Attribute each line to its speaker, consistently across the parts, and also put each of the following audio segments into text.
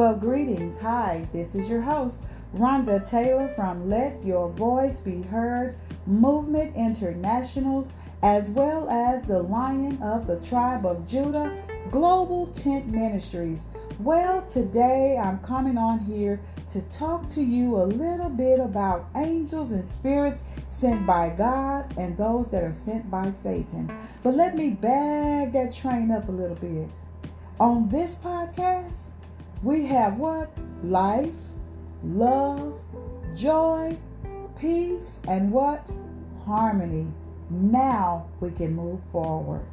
Speaker 1: Well, greetings. Hi, this is your host, Rhonda Taylor from Let Your Voice Be Heard Movement Internationals, as well as the Lion of the Tribe of Judah Global Tent Ministries. Well, today I'm coming on here to talk to you a little bit about angels and spirits sent by God and those that are sent by Satan. But let me bag that train up a little bit. On this podcast, we have what? Life, love, joy, peace, and what? Harmony. Now we can move forward.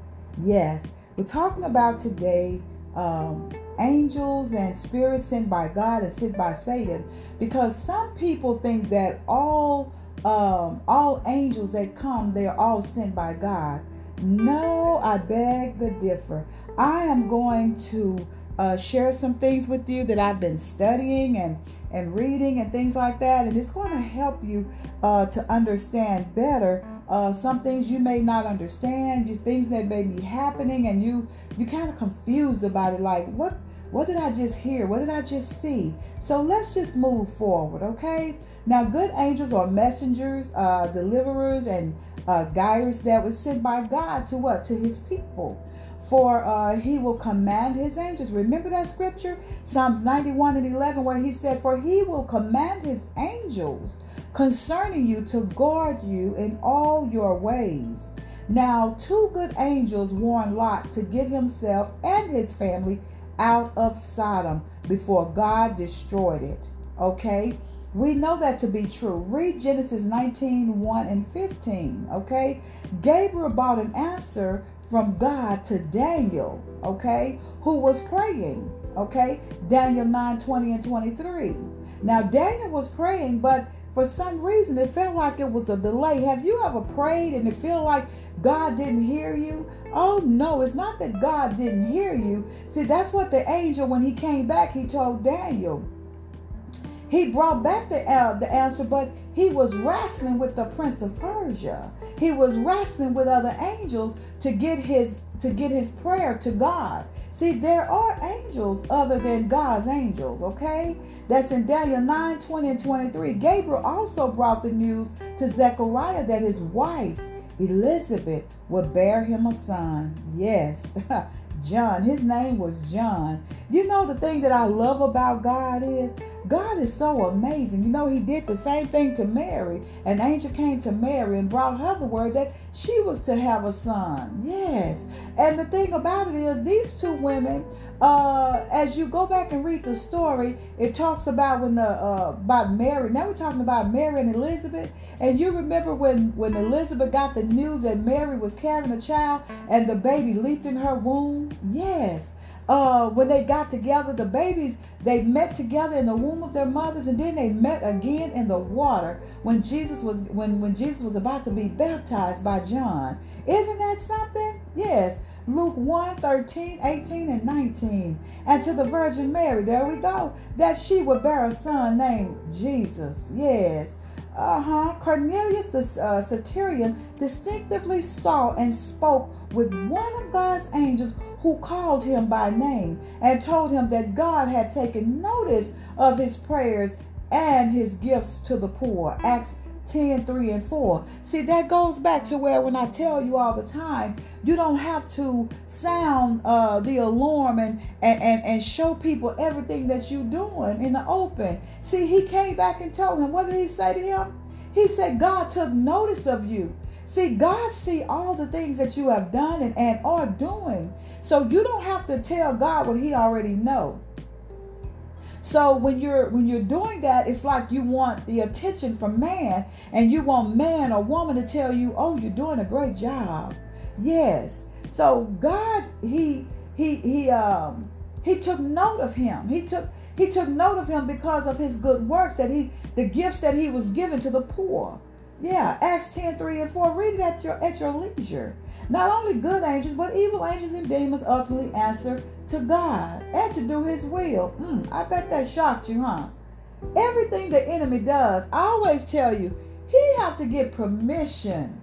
Speaker 1: Yes, we're talking about today um, angels and spirits sent by God and sent by Satan because some people think that all um, all angels that come they're all sent by God. No, I beg to differ. I am going to uh, share some things with you that I've been studying and and reading and things like that, and it's going to help you uh, to understand better uh, some things you may not understand, you things that may be happening, and you you kind of confused about it. Like what what did I just hear? What did I just see? So let's just move forward, okay? Now, good angels are messengers, uh, deliverers, and uh, guiders that were sent by God to what? To His people for uh, he will command his angels. Remember that scripture? Psalms 91 and 11, where he said, For he will command his angels concerning you to guard you in all your ways. Now, two good angels warned Lot to get himself and his family out of Sodom before God destroyed it. Okay? We know that to be true. Read Genesis 19 1 and 15. Okay? Gabriel brought an answer from God to Daniel, okay, who was praying, okay? Daniel 9 20 and 23. Now, Daniel was praying, but for some reason it felt like it was a delay. Have you ever prayed and it feel like God didn't hear you? Oh no, it's not that God didn't hear you. See, that's what the angel, when he came back, he told Daniel. He brought back the, uh, the answer, but he was wrestling with the prince of Persia. He was wrestling with other angels to get his to get his prayer to God. See, there are angels other than God's angels, okay? That's in Daniel 9, 20 and 23. Gabriel also brought the news to Zechariah that his wife, Elizabeth, would bear him a son. Yes, John. His name was John. You know, the thing that I love about God is God is so amazing. You know, He did the same thing to Mary. An angel came to Mary and brought her the word that she was to have a son. Yes. And the thing about it is, these two women, uh, as you go back and read the story, it talks about when the uh, about Mary. Now we're talking about Mary and Elizabeth. And you remember when when Elizabeth got the news that Mary was carrying a child and the baby leaped in her womb? Yes uh, when they got together, the babies, they met together in the womb of their mothers, and then they met again in the water when Jesus was when when Jesus was about to be baptized by John. Isn't that something? Yes. Luke 1 13, 18, and 19. And to the Virgin Mary, there we go, that she would bear a son named Jesus. Yes. Uh huh. Cornelius the uh, centurion distinctively saw and spoke with one of God's angels who called him by name and told him that God had taken notice of his prayers and his gifts to the poor. Acts 10, 3, and 4. See, that goes back to where when I tell you all the time, you don't have to sound uh, the alarm and, and, and, and show people everything that you're doing in the open. See, he came back and told him, what did he say to him? He said, God took notice of you. See, God see all the things that you have done and, and are doing. So you don't have to tell God what he already know. So when you're when you're doing that, it's like you want the attention from man and you want man or woman to tell you, "Oh, you're doing a great job." Yes. So God he he he um he took note of him. He took he took note of him because of his good works that he the gifts that he was given to the poor. Yeah, Acts 10, 3 and 4. Read it at your at your leisure. Not only good angels, but evil angels and demons ultimately answer to God and to do his will. Mm, I bet that shocked you, huh? Everything the enemy does, I always tell you, he have to get permission.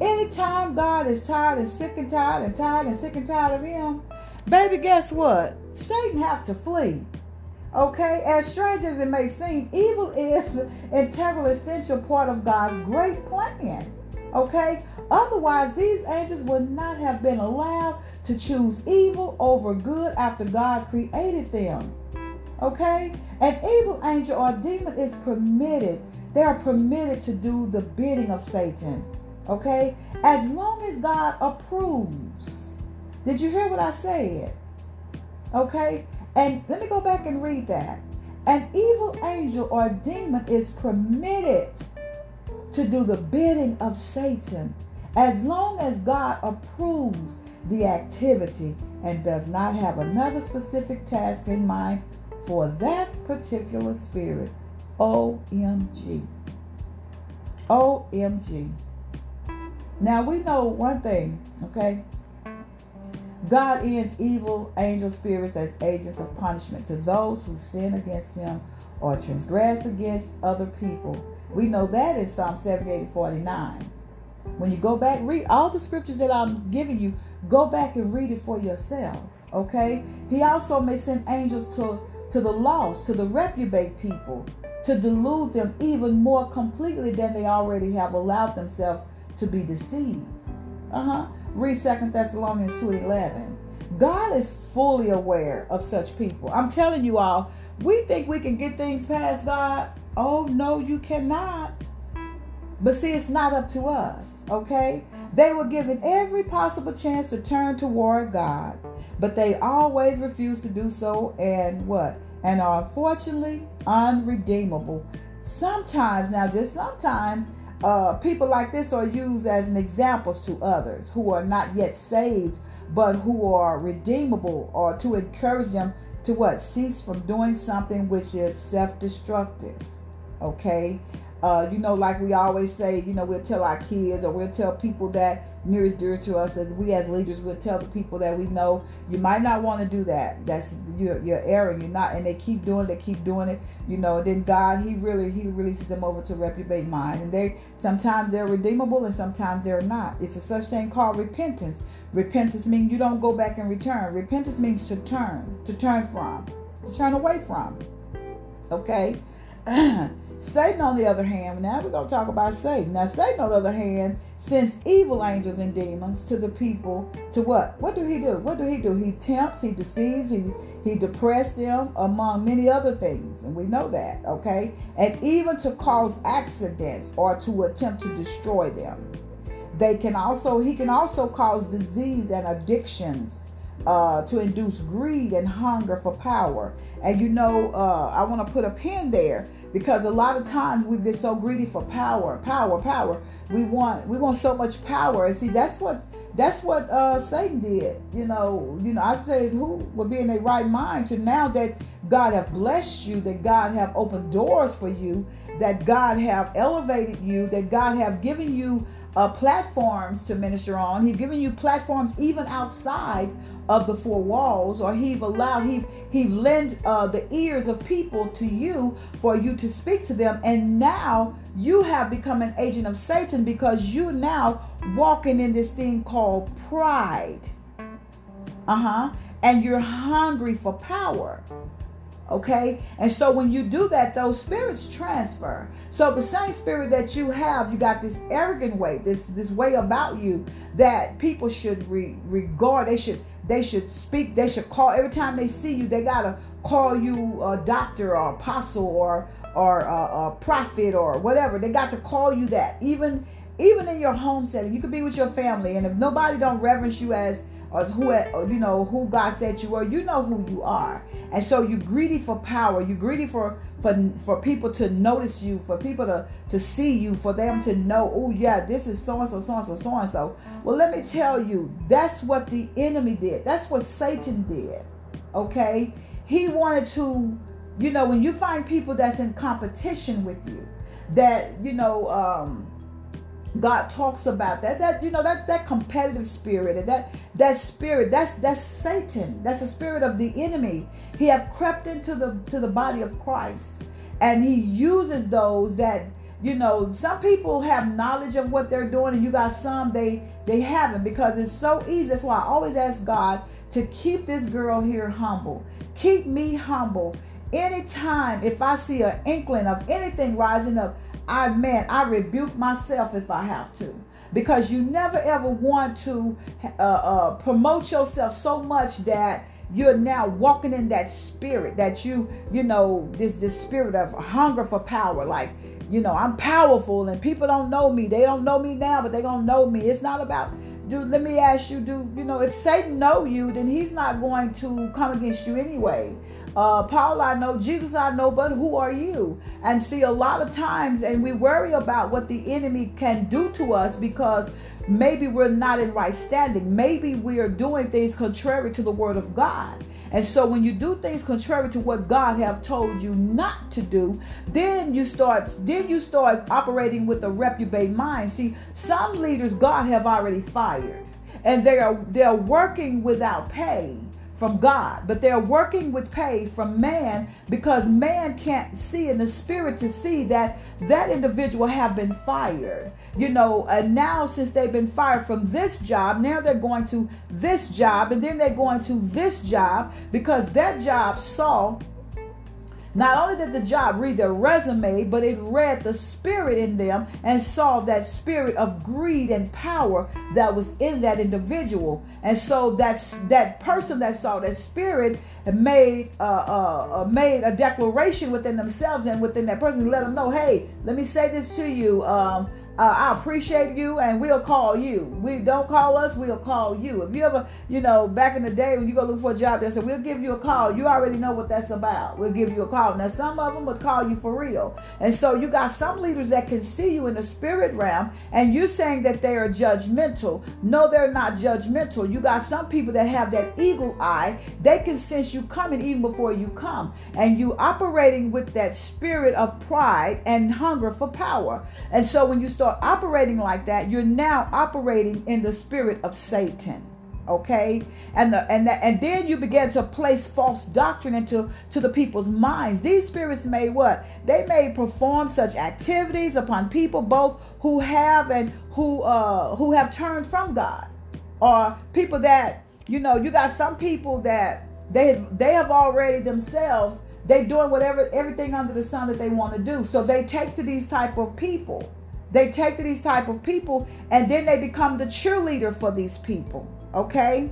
Speaker 1: Anytime God is tired and sick and tired and tired and sick and tired of him, baby, guess what? Satan have to flee. Okay, as strange as it may seem, evil is an integral, essential part of God's great plan. Okay, otherwise, these angels would not have been allowed to choose evil over good after God created them. Okay, an evil angel or demon is permitted, they are permitted to do the bidding of Satan. Okay, as long as God approves. Did you hear what I said? Okay, and let me go back and read that. An evil angel or demon is permitted to do the bidding of Satan as long as God approves the activity and does not have another specific task in mind for that particular spirit. OMG. OMG. Now we know one thing, okay? God ends evil angel spirits as agents of punishment to those who sin against him or transgress against other people. We know that in Psalm 78 49. When you go back, read all the scriptures that I'm giving you, go back and read it for yourself. Okay? He also may send angels to, to the lost, to the reprobate people, to delude them even more completely than they already have allowed themselves to be deceived. Uh-huh. Read Second Thessalonians 2 11. God is fully aware of such people. I'm telling you all, we think we can get things past God. Oh, no, you cannot. But see, it's not up to us, okay? They were given every possible chance to turn toward God, but they always refuse to do so and what? And are unfortunately unredeemable. Sometimes, now just sometimes, uh, people like this are used as an examples to others who are not yet saved, but who are redeemable, or to encourage them to what? Cease from doing something which is self-destructive. Okay, uh, you know, like we always say, you know, we'll tell our kids or we'll tell people that nearest dear to us as we as leaders we'll tell the people that we know you might not want to do that. That's you're you're erring. You're not and they keep doing it, they keep doing it, you know, and then God he really he releases them over to reprobate mind. And they sometimes they're redeemable and sometimes they're not. It's a such thing called repentance. Repentance means you don't go back and return. Repentance means to turn, to turn from, to turn away from. Okay? Satan, on the other hand, now we're going to talk about Satan. Now, Satan, on the other hand, sends evil angels and demons to the people to what? What do he do? What do he do? He tempts, he deceives, he, he depresses them, among many other things. And we know that, okay? And even to cause accidents or to attempt to destroy them. They can also, he can also cause disease and addictions uh, to induce greed and hunger for power. And you know, uh, I want to put a pin there because a lot of times we get so greedy for power, power, power. We want we want so much power, and see that's what that's what uh, Satan did. You know, you know. I said who would be in their right mind to now that God have blessed you, that God have opened doors for you, that God have elevated you, that God have given you uh, platforms to minister on. He's given you platforms even outside of the four walls, or He've allowed He He lent uh, the ears of people to you for you to speak to them, and now you have become an agent of Satan because you now walking in this thing called pride. Uh huh. And you're hungry for power. Okay? And so when you do that, those spirits transfer. So the same spirit that you have, you got this arrogant way, this this way about you that people should re- regard. They should they should speak. They should call every time they see you. They gotta call you a doctor or apostle or or a, a prophet or whatever. They got to call you that. Even even in your home setting, you could be with your family, and if nobody don't reverence you as or who you know who God said you are, you know who you are. And so you're greedy for power. You're greedy for for for people to notice you, for people to to see you, for them to know, oh yeah, this is so and so, so and so, so and so. Well, let me tell you, that's what the enemy did. That's what Satan did. Okay, he wanted to, you know, when you find people that's in competition with you, that you know. um God talks about that. That you know that that competitive spirit and that that spirit that's that's Satan. That's the spirit of the enemy. He have crept into the to the body of Christ, and he uses those that you know. Some people have knowledge of what they're doing, and you got some they they haven't because it's so easy. That's why I always ask God to keep this girl here humble, keep me humble, anytime if I see an inkling of anything rising up, I man, I rebuke myself if I have to. Because you never ever want to uh, uh, promote yourself so much that you're now walking in that spirit that you you know this this spirit of hunger for power. Like you know i'm powerful and people don't know me. They don't know me now but they gonna know me. It's not about dude let me ask you do you know if satan know you then he's not going to come against you anyway uh, Paul, I know, Jesus, I know, but who are you? And see, a lot of times, and we worry about what the enemy can do to us because maybe we're not in right standing. Maybe we are doing things contrary to the word of God. And so when you do things contrary to what God have told you not to do, then you start then you start operating with a reprobate mind. See, some leaders God have already fired and they are they're working without pay from God, but they're working with pay from man because man can't see in the spirit to see that that individual have been fired. You know, and now since they've been fired from this job, now they're going to this job and then they're going to this job because that job saw not only did the job read their resume, but it read the spirit in them and saw that spirit of greed and power that was in that individual. And so that's that person that saw that spirit made uh, uh, uh, made a declaration within themselves and within that person, let them know, hey, let me say this to you. Um, uh, I appreciate you and we'll call you. We don't call us, we'll call you. If you ever, you know, back in the day when you go look for a job, they said, we'll give you a call. You already know what that's about. We'll give you a call. Now, some of them would call you for real. And so you got some leaders that can see you in the spirit realm and you're saying that they are judgmental. No, they're not judgmental. You got some people that have that eagle eye. They can sense you coming even before you come. And you operating with that spirit of pride and hunger for power. And so when you start operating like that, you're now operating in the spirit of Satan. Okay, and the and that and then you begin to place false doctrine into to the people's minds. These spirits may what they may perform such activities upon people both who have and who uh who have turned from God, or people that you know you got some people that they they have already themselves they doing whatever everything under the sun that they want to do. So they take to these type of people they take to these type of people and then they become the cheerleader for these people. Okay?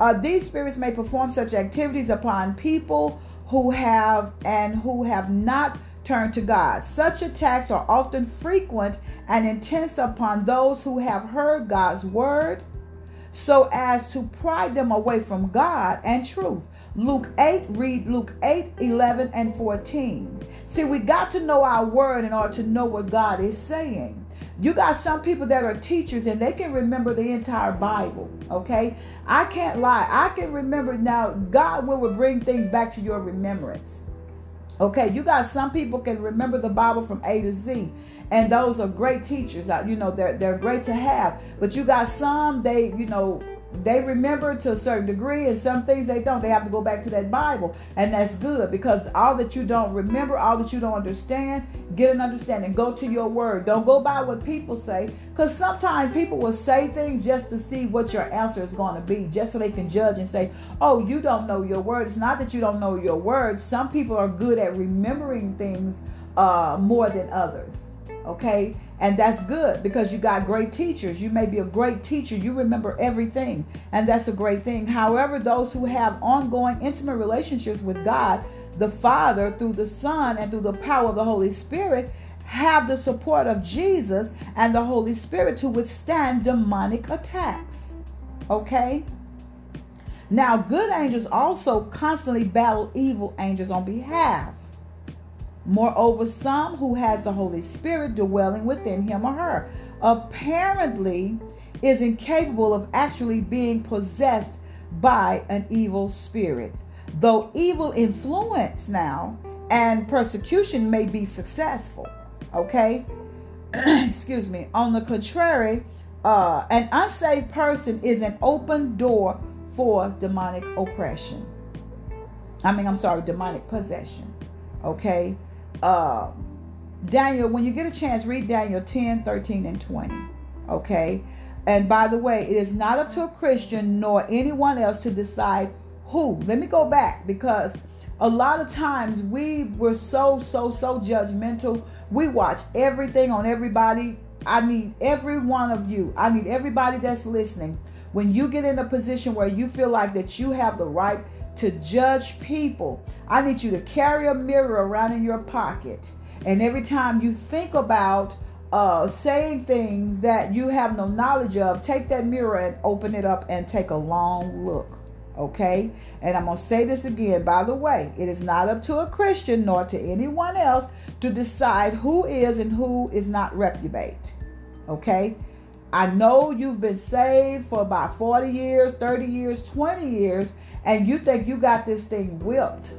Speaker 1: Uh, these spirits may perform such activities upon people who have and who have not turned to God. Such attacks are often frequent and intense upon those who have heard God's word so as to pry them away from God and truth. Luke 8, read Luke 8, 11, and 14. See, we got to know our word in order to know what God is saying. You got some people that are teachers and they can remember the entire Bible. Okay. I can't lie. I can remember now, God will bring things back to your remembrance. Okay. You got some people can remember the Bible from A to Z. And those are great teachers. Uh, you know, they're they're great to have. But you got some, they, you know, they remember to a certain degree and some things they don't they have to go back to that bible and that's good because all that you don't remember all that you don't understand get an understanding go to your word. Don't go by what people say because sometimes people will say things just to see what your answer is going to be just so they can judge and say oh you don't know your word. It's not that you don't know your word. Some people are good at remembering things uh, more than others okay and that's good because you got great teachers. You may be a great teacher. You remember everything and that's a great thing. However those who have ongoing intimate relationships with god the father through the son and through the power of the holy spirit have the support of jesus and the holy spirit to withstand demonic attacks. Okay? Now good angels also constantly battle evil angels on behalf Moreover, some who has the Holy Spirit dwelling within him or her apparently is incapable of actually being possessed by an evil spirit. Though evil influence now and persecution may be successful. Okay? Excuse me. On the contrary, uh, an unsaved person is an open door for demonic oppression. I mean, I'm sorry, demonic possession. Okay? Uh, Daniel, when you get a chance, read Daniel 10, 13, and 20. Okay? And by the way, it is not up to a Christian nor anyone else to decide who. Let me go back because a lot of times we were so so so judgmental we watch everything on everybody i need every one of you i need everybody that's listening when you get in a position where you feel like that you have the right to judge people i need you to carry a mirror around in your pocket and every time you think about uh, saying things that you have no knowledge of take that mirror and open it up and take a long look Okay? And I'm going to say this again. By the way, it is not up to a Christian nor to anyone else to decide who is and who is not reprobate. Okay? I know you've been saved for about 40 years, 30 years, 20 years, and you think you got this thing whipped.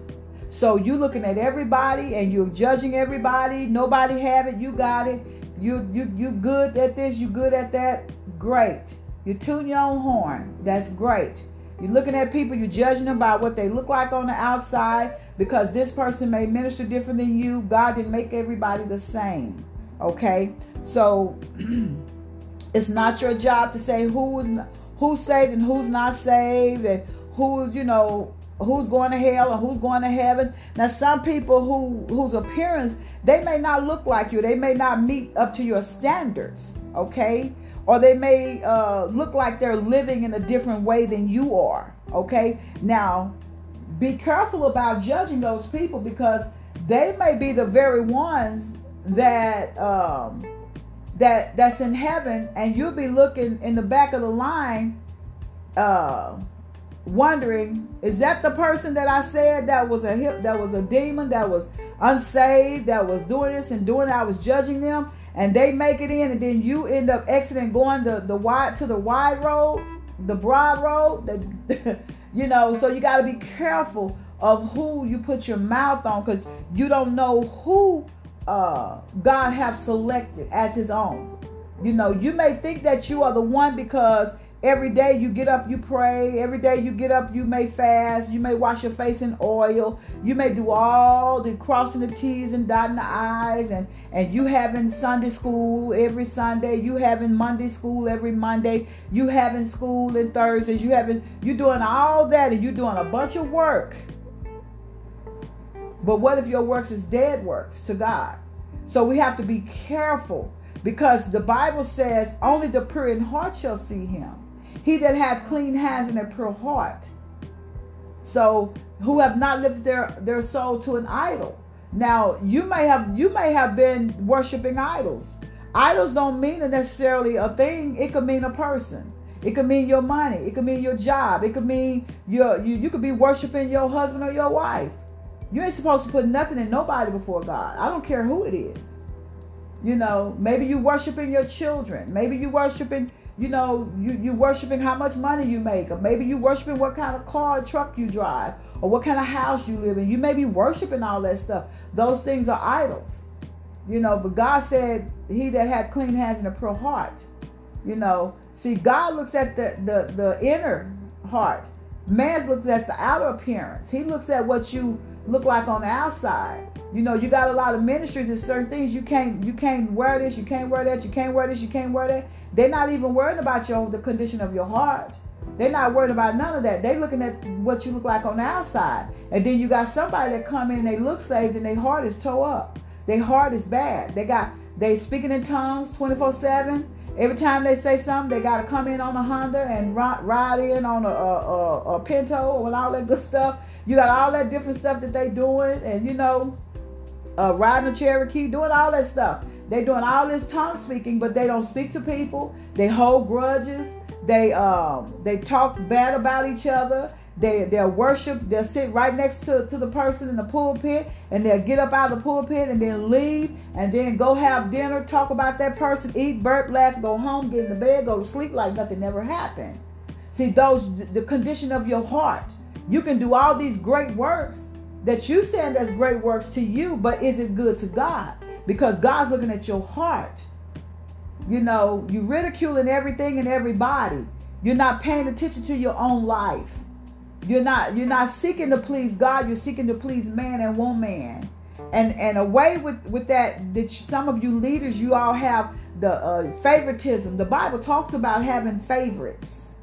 Speaker 1: So you're looking at everybody and you're judging everybody. Nobody have it, you got it. You you you good at this, you good at that. Great. You tune your own horn. That's great. You're looking at people, you're judging them by what they look like on the outside because this person may minister different than you. God didn't make everybody the same. Okay? So it's not your job to say who's who's saved and who's not saved and who, you know, who's going to hell and who's going to heaven. Now some people who whose appearance they may not look like you. They may not meet up to your standards, okay? or they may uh, look like they're living in a different way than you are. Okay, now be careful about judging those people because they may be the very ones that um, that that's in heaven, and you'll be looking in the back of the line, uh, wondering, is that the person that I said that was a hip, that was a demon, that was unsaved, that was doing this and doing that? I was judging them and they make it in, and then you end up exiting, going the the wide to the wide road, the broad road. The, you know, so you got to be careful of who you put your mouth on, because you don't know who uh, God have selected as His own. You know, you may think that you are the one because Every day you get up, you pray. Every day you get up, you may fast. You may wash your face in oil. You may do all the crossing the T's and dotting the I's. And, and you having Sunday school every Sunday. You having Monday school every Monday. You having school and Thursdays. You having you doing all that and you doing a bunch of work. But what if your works is dead works to God? So we have to be careful because the Bible says only the pure in heart shall see him. He that hath clean hands and a pure heart. So who have not lifted their, their soul to an idol. Now you may have you may have been worshiping idols. Idols don't mean necessarily a thing, it could mean a person. It could mean your money. It could mean your job. It could mean your you, you could be worshiping your husband or your wife. You ain't supposed to put nothing in nobody before God. I don't care who it is. You know, maybe you worshiping your children. Maybe you worshiping you know, you, you worshiping how much money you make, or maybe you worshiping what kind of car or truck you drive, or what kind of house you live in. You may be worshiping all that stuff. Those things are idols. You know, but God said, He that had clean hands and a pure heart. You know, see, God looks at the, the, the inner heart. Man looks at the outer appearance. He looks at what you look like on the outside. You know, you got a lot of ministries and certain things you can't you can't wear this, you can't wear that, you can't wear this, you can't wear that. They're not even worried about your the condition of your heart. They're not worried about none of that. They're looking at what you look like on the outside. And then you got somebody that come in, and they look saved and their heart is toe up. Their heart is bad. They got they speaking in tongues 24-7. Every time they say something, they got to come in on a Honda and ride in on a, a, a, a Pinto with all that good stuff. You got all that different stuff that they doing, and you know, uh, riding a Cherokee, doing all that stuff. They doing all this tongue speaking, but they don't speak to people. They hold grudges. They um they talk bad about each other. They they'll worship. They'll sit right next to, to the person in the pulpit, and they'll get up out of the pulpit and then leave, and then go have dinner, talk about that person, eat, burp, laugh, go home, get in the bed, go to sleep like nothing ever happened. See those the condition of your heart. You can do all these great works, that you saying that's great works to you, but is it good to God? Because God's looking at your heart. You know, you ridiculing everything and everybody. You're not paying attention to your own life. You're not you're not seeking to please God. You're seeking to please man and woman. And and away with with that that some of you leaders you all have the uh, favoritism. The Bible talks about having favorites.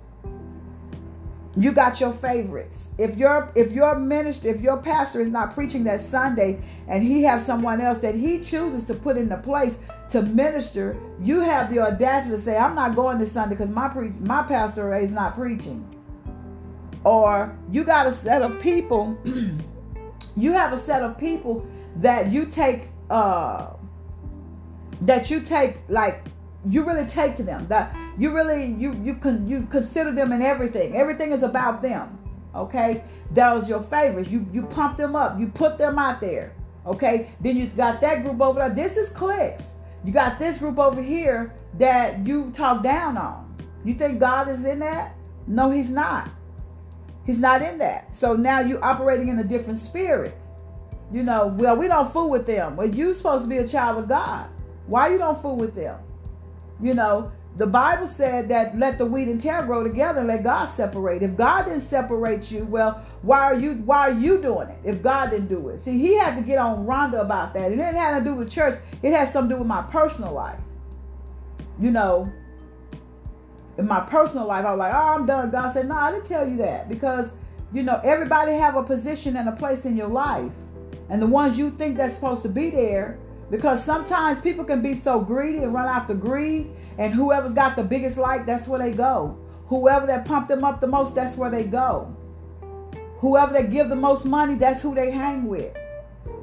Speaker 1: you got your favorites. If your if your minister, if your pastor is not preaching that Sunday and he has someone else that he chooses to put in the place to minister, you have the audacity to say, "I'm not going this Sunday because my pre- my pastor is not preaching." Or you got a set of people, you have a set of people that you take uh that you take like you really take to them that you really you you can you consider them in everything. Everything is about them okay? Was your favorites. You you pump them up. You put them out there okay? Then you got that group over there. This is cliques. You got this group over here that you talk down on. You think god is in that? No he's not he's not in that so now you're operating in a different spirit you know well we don't fool with them well you're supposed to be a child of god why you don't fool with them you know, the Bible said that let the wheat and tare grow together and let God separate. If God didn't separate you, well, why are you why are you doing it if God didn't do it? See, he had to get on Rhonda about that. It didn't have to do with church. It has something to do with my personal life. You know, in my personal life, I was like, oh, I'm done. God said, no, I didn't tell you that because, you know, everybody have a position and a place in your life. And the ones you think that's supposed to be there, because sometimes people can be so greedy and run after greed, and whoever's got the biggest light, that's where they go. Whoever that pumped them up the most, that's where they go. Whoever that give the most money, that's who they hang with.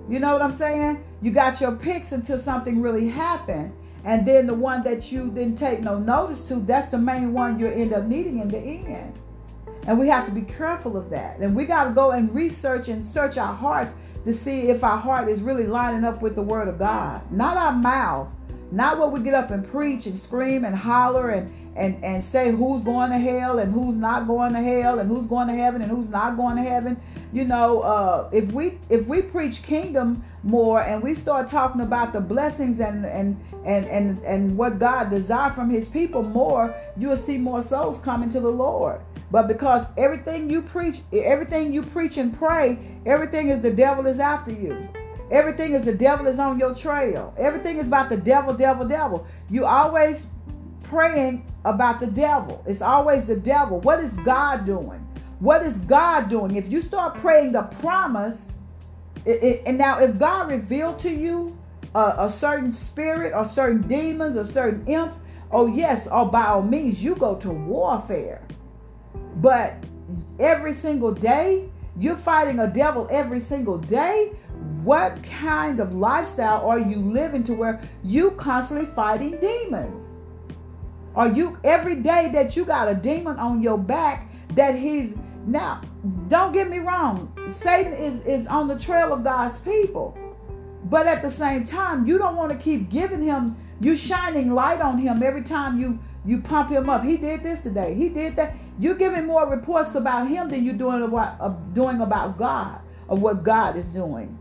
Speaker 1: You know what I'm saying? You got your picks until something really happened. And then the one that you didn't take no notice to, that's the main one you end up needing in the end. And we have to be careful of that. And we got to go and research and search our hearts to see if our heart is really lining up with the word of God. Not our mouth, not what we get up and preach and scream and holler and and and say who's going to hell and who's not going to hell and who's going to heaven and who's not going to heaven. You know, uh, if we if we preach kingdom more and we start talking about the blessings and and and and and what God desires from His people more, you'll see more souls coming to the Lord. But because everything you preach, everything you preach and pray, everything is the devil is after you. Everything is the devil is on your trail. Everything is about the devil, devil, devil. You always praying about the devil. It's always the devil. What is God doing? What is God doing? If you start praying the promise, it, it, and now if God revealed to you a, a certain spirit or certain demons or certain imps, oh yes, or by all means, you go to warfare. But every single day, you're fighting a devil every single day. What kind of lifestyle are you living to where you constantly fighting demons? Are you every day that you got a demon on your back that he's now don't get me wrong, Satan is, is on the trail of God's people. But at the same time, you don't want to keep giving him you shining light on him every time you you pump him up. He did this today. He did that. You're giving more reports about him than you're doing about uh, doing about God of what God is doing.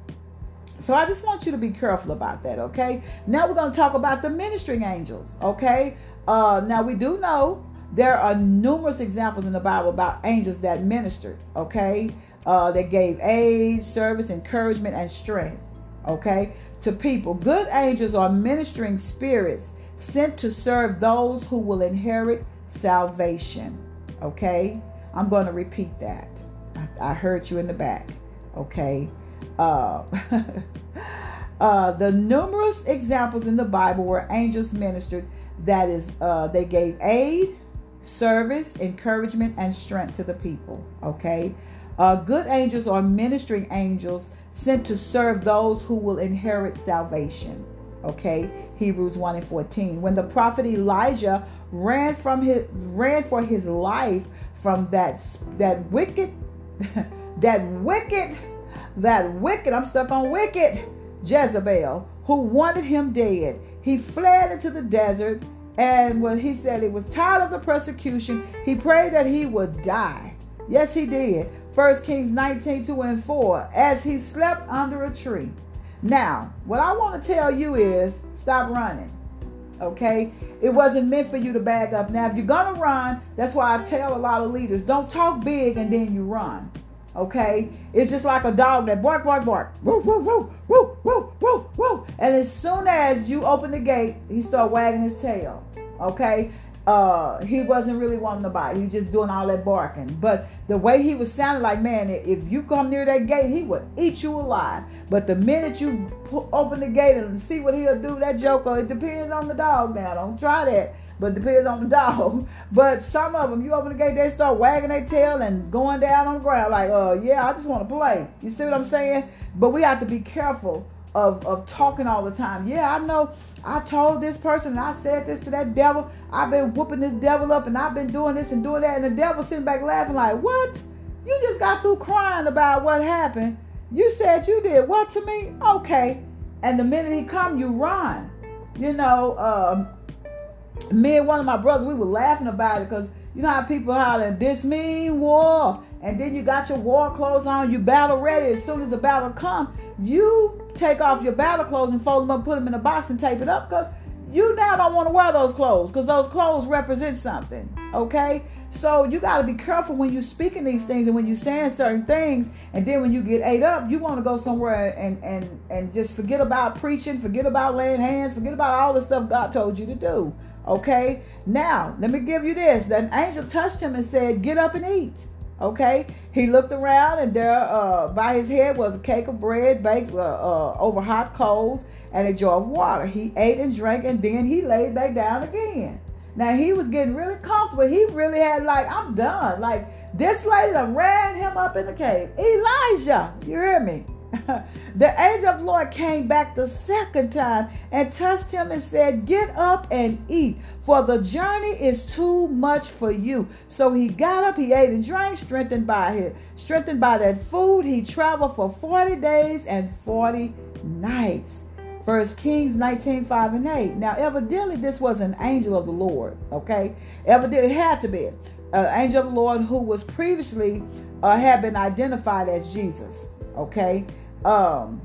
Speaker 1: So I just want you to be careful about that, okay? Now we're going to talk about the ministering angels, okay? Uh, now we do know there are numerous examples in the Bible about angels that ministered, okay? Uh, that gave aid, service, encouragement, and strength, okay, to people. Good angels are ministering spirits sent to serve those who will inherit salvation. Okay? I'm going to repeat that. I, I heard you in the back. Okay? Uh, uh, the numerous examples in the Bible where angels ministered, that is, uh, they gave aid, service, encouragement, and strength to the people. Okay? Uh, good angels are ministering angels sent to serve those who will inherit salvation. Okay, Hebrews 1 and 14. When the prophet Elijah ran from his ran for his life from that that wicked, that wicked, that wicked, I'm stuck on wicked Jezebel, who wanted him dead. He fled into the desert, and when he said he was tired of the persecution, he prayed that he would die. Yes, he did. 1 Kings 19, 2 and 4. As he slept under a tree. Now, what I want to tell you is stop running. Okay? It wasn't meant for you to bag up. Now, if you're going to run, that's why I tell a lot of leaders don't talk big and then you run. Okay? It's just like a dog that bark, bark, bark. Woo, woo, woo, woo, woo, woo, woo. And as soon as you open the gate, he start wagging his tail. Okay? uh, he wasn't really wanting to buy. He was just doing all that barking. But the way he was sounding like, man, if you come near that gate, he would eat you alive. But the minute you open the gate and see what he'll do, that joker, it depends on the dog now. Don't try that. But depends on the dog. But some of them, you open the gate, they start wagging their tail and going down on the ground like, uh, yeah, I just want to play. You see what I'm saying? But we have to be careful of, of talking all the time. Yeah, I know I told this person and I said this to that devil. I've been whooping this devil up and I've been doing this and doing that. And the devil sitting back laughing like, what? You just got through crying about what happened. You said you did what to me? Okay. And the minute he come, you run. You know, um, me and one of my brothers, we were laughing about it because you know how people hollering, this mean war. And then you got your war clothes on, you battle ready. As soon as the battle come, you take off your battle clothes and fold them up, put them in a box and tape it up because you now don't want to wear those clothes because those clothes represent something. Okay? So you got to be careful when you're speaking these things and when you're saying certain things. And then when you get ate up, you want to go somewhere and, and, and just forget about preaching, forget about laying hands, forget about all the stuff God told you to do. Okay? Now, let me give you this. The angel touched him and said, Get up and eat. Okay, he looked around, and there uh, by his head was a cake of bread baked uh, uh, over hot coals and a jar of water. He ate and drank, and then he laid back down again. Now he was getting really comfortable. He really had like, I'm done. Like this lady done ran him up in the cave. Elijah, you hear me? the angel of the Lord came back the second time and touched him and said, Get up and eat, for the journey is too much for you. So he got up, he ate and drank, strengthened by his, strengthened by that food. He traveled for 40 days and 40 nights. First Kings 19, 5 and 8. Now, evidently, this was an angel of the Lord. Okay. Evidently, it had to be an uh, angel of the Lord who was previously uh, had been identified as Jesus okay? Um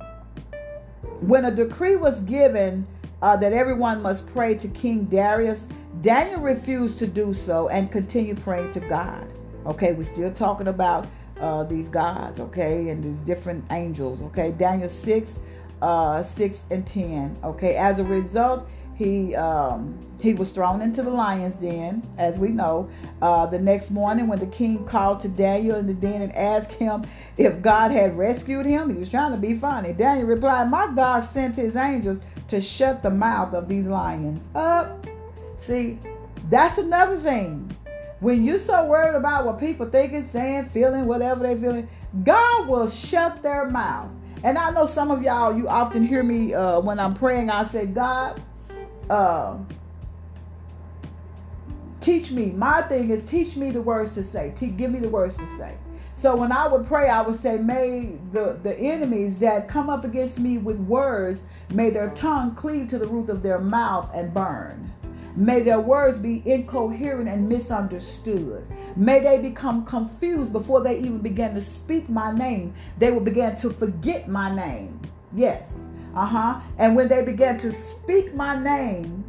Speaker 1: when a decree was given uh, that everyone must pray to king darius daniel refused to do so and continued praying to god okay? We're still talking about uh, these gods okay? And these different angels okay? Daniel 6 uh, 6 and 10 okay? As a result he um, he was thrown into the lion's den, as we know. Uh, the next morning, when the king called to Daniel in the den and asked him if God had rescued him, he was trying to be funny. Daniel replied, "My God sent his angels to shut the mouth of these lions up." See, that's another thing. When you're so worried about what people thinking, saying, feeling, whatever they're feeling, God will shut their mouth. And I know some of y'all, you often hear me uh, when I'm praying. I say, God uh, teach me. My thing is teach me the words to say. Te- give me the words to say. So when I would pray, I would say, May the, the enemies that come up against me with words, may their tongue cleave to the roof of their mouth and burn. May their words be incoherent and misunderstood. May they become confused before they even begin to speak my name. They will begin to forget my name. Yes. Uh huh. And when they began to speak my name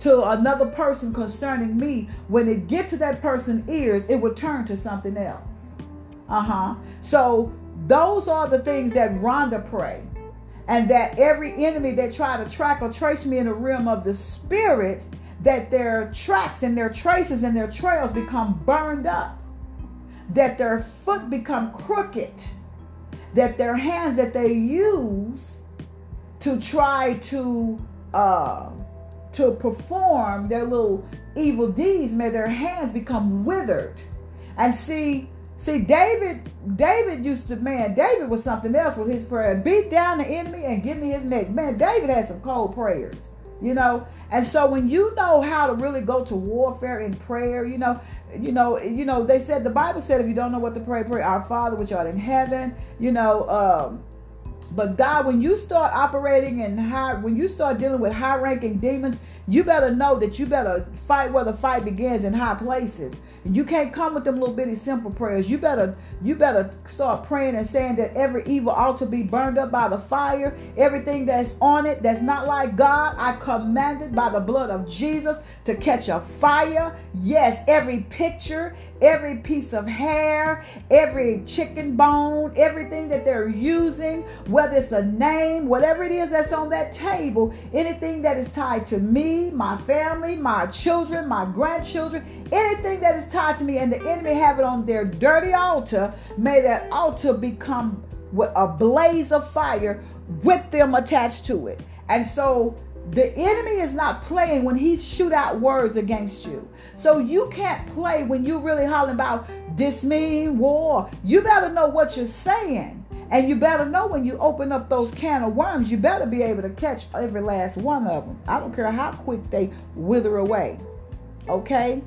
Speaker 1: to another person concerning me, when it get to that person's ears, it would turn to something else. Uh huh. So those are the things that Rhonda pray. And that every enemy that try to track or trace me in the realm of the spirit, that their tracks and their traces and their trails become burned up. That their foot become crooked. That their hands that they use to try to uh, to perform their little evil deeds, may their hands become withered. And see, see, David, David used to, man, David was something else with his prayer. Beat down the enemy and give me his neck. Man, David had some cold prayers, you know. And so when you know how to really go to warfare in prayer, you know, you know, you know, they said the Bible said if you don't know what to pray, pray our Father which art in heaven, you know, um, but God, when you start operating in high, when you start dealing with high ranking demons, you better know that you better fight where the fight begins in high places. You can't come with them little bitty simple prayers. You better you better start praying and saying that every evil ought to be burned up by the fire. Everything that's on it that's not like God, I commanded by the blood of Jesus to catch a fire. Yes, every picture, every piece of hair, every chicken bone, everything that they're using, whether it's a name, whatever it is that's on that table, anything that is tied to me, my family, my children, my grandchildren, anything that is tied to me, and the enemy have it on their dirty altar, may that altar become a blaze of fire with them attached to it. And so the enemy is not playing when he shoot out words against you. So you can't play when you really hollering about this mean war. You better know what you're saying. And you better know when you open up those can of worms, you better be able to catch every last one of them. I don't care how quick they wither away. Okay?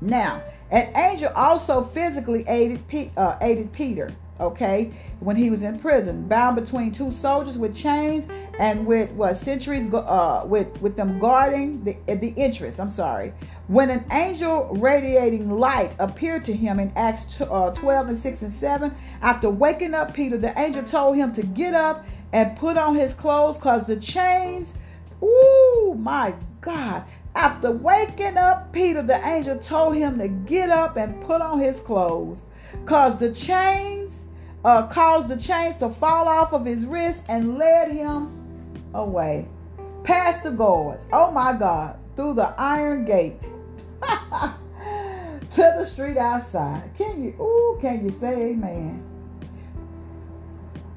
Speaker 1: Now, an angel also physically aided, uh, aided Peter okay when he was in prison bound between two soldiers with chains and with what centuries uh with with them guarding the the entrance i'm sorry. When an angel radiating light appeared to him in acts uh, 12 and 6 and 7 after waking up peter the angel told him to get up and put on his clothes because the chains oh my god after waking up Peter, the angel told him to get up and put on his clothes because the chains uh, caused the chains to fall off of his wrist and led him away. Past the guards, oh my God, through the iron gate to the street outside. Can you, ooh, can you say amen?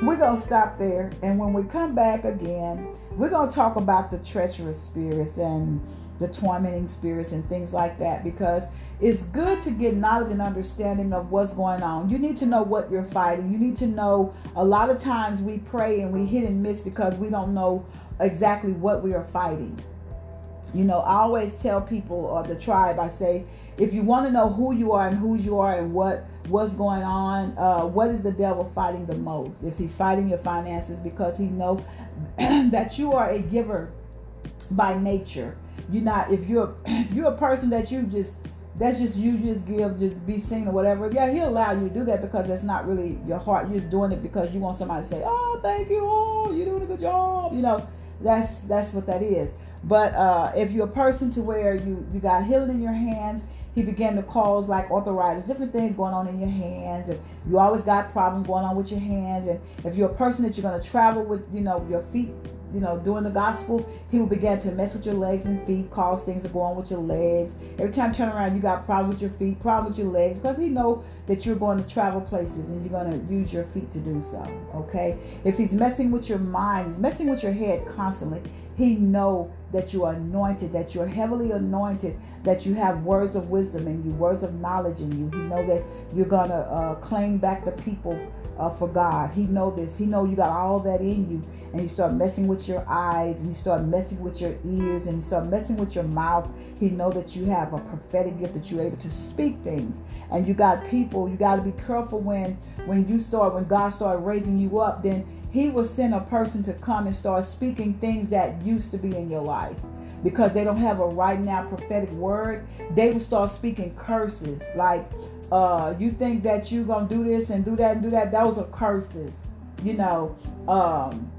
Speaker 1: We're to stop there. And when we come back again, we're to talk about the treacherous spirits and the tormenting spirits and things like that because it's good to get knowledge and understanding of what's going on. You need to know what you're fighting. You need to know a lot of times we pray and we hit and miss because we don't know exactly what we are fighting. You know, I always tell people or the tribe, I say, if you want to know who you are and who you are and what what's going on, uh, what is the devil fighting the most? If he's fighting your finances because he know that you are a giver by nature you're not if you're if you're a person that you just that's just you just give to be seen or whatever. Yeah, he'll allow you to do that because that's not really your heart. You're just doing it because you want somebody to say, "Oh, thank you, oh, you're doing a good job." You know, that's that's what that is. But uh, if you're a person to where you you got healing in your hands, he began to cause like arthritis, different things going on in your hands, and you always got problem going on with your hands. And if you're a person that you're going to travel with, you know, your feet you know, doing the gospel, he will begin to mess with your legs and feet, cause things to go on with your legs. Every time you turn around, you got problem with your feet, problem with your legs, because he know that you're going to travel places and you're going to use your feet to do so. Okay? If he's messing with your mind, he's messing with your head constantly. He know that you are anointed, that you're heavily anointed, that you have words of wisdom and you, words of knowledge in you. He know that you're gonna uh, claim back the people uh, for God. He know this. He know you got all that in you, and he start messing with your eyes, and he start messing with your ears, and he start messing with your mouth. He know that you have a prophetic gift that you're able to speak things, and you got people. You got to be careful when when you start when God start raising you up. Then He will send a person to come and start speaking things that used to be in your life because they don't have a right now prophetic word, they will start speaking curses like uh, you think that you're gonna do this and do that and do that. Those are curses, you know, um,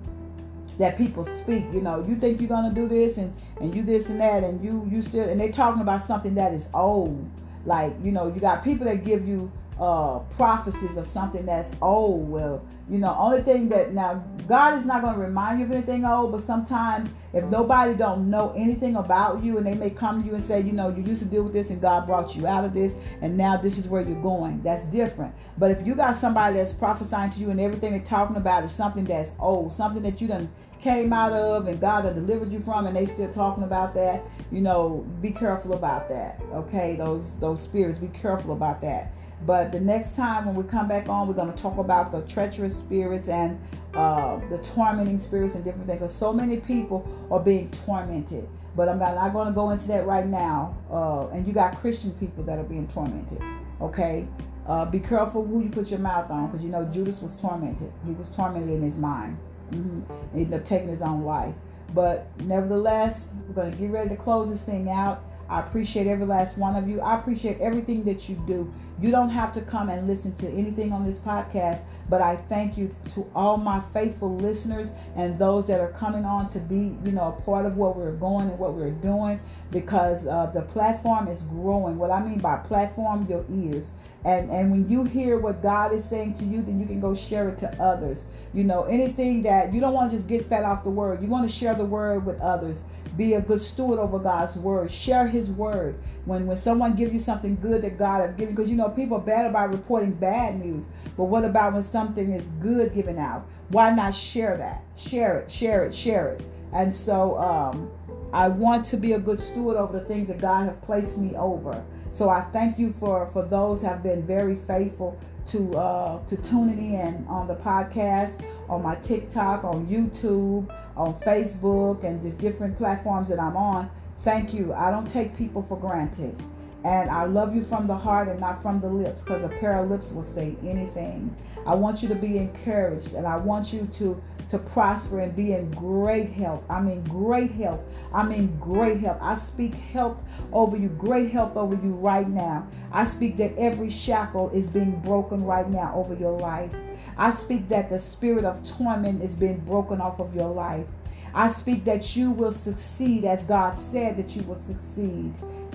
Speaker 1: that people speak. You know, you think you're gonna do this and and you this and that, and you you still and they're talking about something that is old. Like you know, you got people that give you uh, prophecies of something that's old. Well, you know, only thing that now God is not going to remind you of anything old, but sometimes if nobody don't know anything about you and they may come to you and say, you know, you used to deal with this and God brought you out of this and now this is where you're going. That's different. But if you got somebody that's prophesying to you and everything they're talking about is something that's old, something that you done came out of and God had delivered you from and they still talking about that, you know, be careful about that. Okay, those those spirits, be careful about that. But the next time when we come back on, we're going to talk about the treacherous spirits and uh, the tormenting spirits and different things. Because so many people are being tormented. But I'm not, going to go into that right now. Uh, and you got Christian people that are being tormented. Okay? Uh, be careful who you put your mouth on because you know Judas was tormented. He was tormented in his mind. Mm-hmm. He ended up taking his own life. But nevertheless, we're going to get ready to close this thing out. I appreciate every last one of you. I appreciate everything that you do. You don't have to come and listen to anything on this podcast, but I thank you to all my faithful listeners and those that are coming on to be, you know, a part of what we're going and what we're doing because uh, the platform is growing. What I mean by platform, your ears. And and when you hear what God is saying to you, then you can go share it to others. You know, anything that you don't want to just get fed off the word. You want to share the word with others. Be a good steward over God's word. Share His word. When when someone gives you something good that God has given, because you know people are bad about reporting bad news. But what about when something is good given out? Why not share that? Share it, share it, share it. And so um, I want to be a good steward over the things that God has placed me over. So I thank you for for those have been very faithful to uh, to tuning in on the podcast, on my TikTok, on YouTube, on Facebook, and just different platforms that I'm on. Thank you. I don't take people for granted. And I love you from the heart and not from the lips because a pair of lips will say anything. I want you to be encouraged and I want you to to prosper and be in great health. I'm in great health. I'm in great health. I speak health over you, great health over you right now. I speak that every shackle is being broken right now over your life. I speak that the spirit of torment is being broken off of your life. I speak that you will succeed as God said that you will succeed.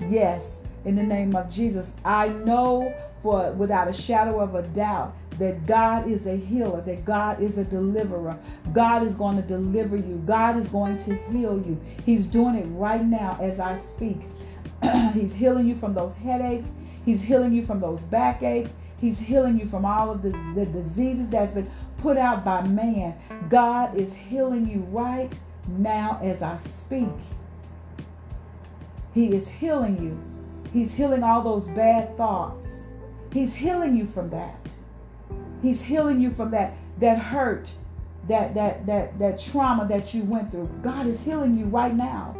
Speaker 1: Yes, in the name of Jesus. I know for without a shadow of a doubt that God is a healer, that God is a deliverer. God is going to deliver you. God is going to heal you. He's doing it right now as I speak. He's healing you from those headaches. He's healing you from those backaches. He's healing you from all of the, the diseases that's been put out by man. God is healing you right now as I speak. He is healing you. He's healing all those bad thoughts. He's healing you from that. He's healing you from that that hurt, that that that that trauma that you went through. God is healing you right now.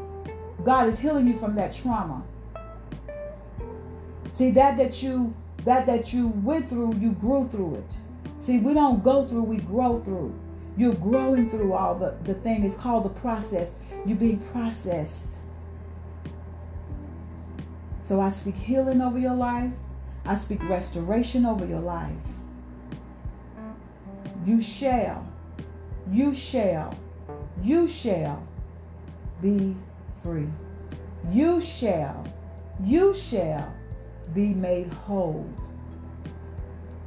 Speaker 1: God is healing you from that trauma. See that that you that that you went through, you grew through it. See, we don't go through, we grow through. You're growing through all the, the thing. It's called the process. You're being processed. So I speak healing over your life. I speak restoration over your life. You shall, you shall, you shall be free. You shall, you shall be made whole.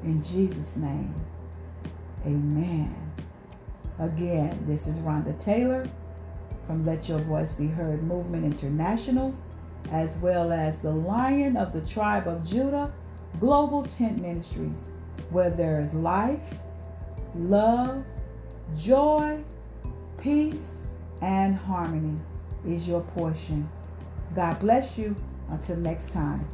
Speaker 1: In Jesus' name, amen. Again, this is Rhonda Taylor from Let Your Voice Be Heard Movement Internationals as well as the Lion of the Tribe of Judah Global Tent Ministries, where there is life, love, joy, peace, and harmony is your portion. God bless you. Until next time.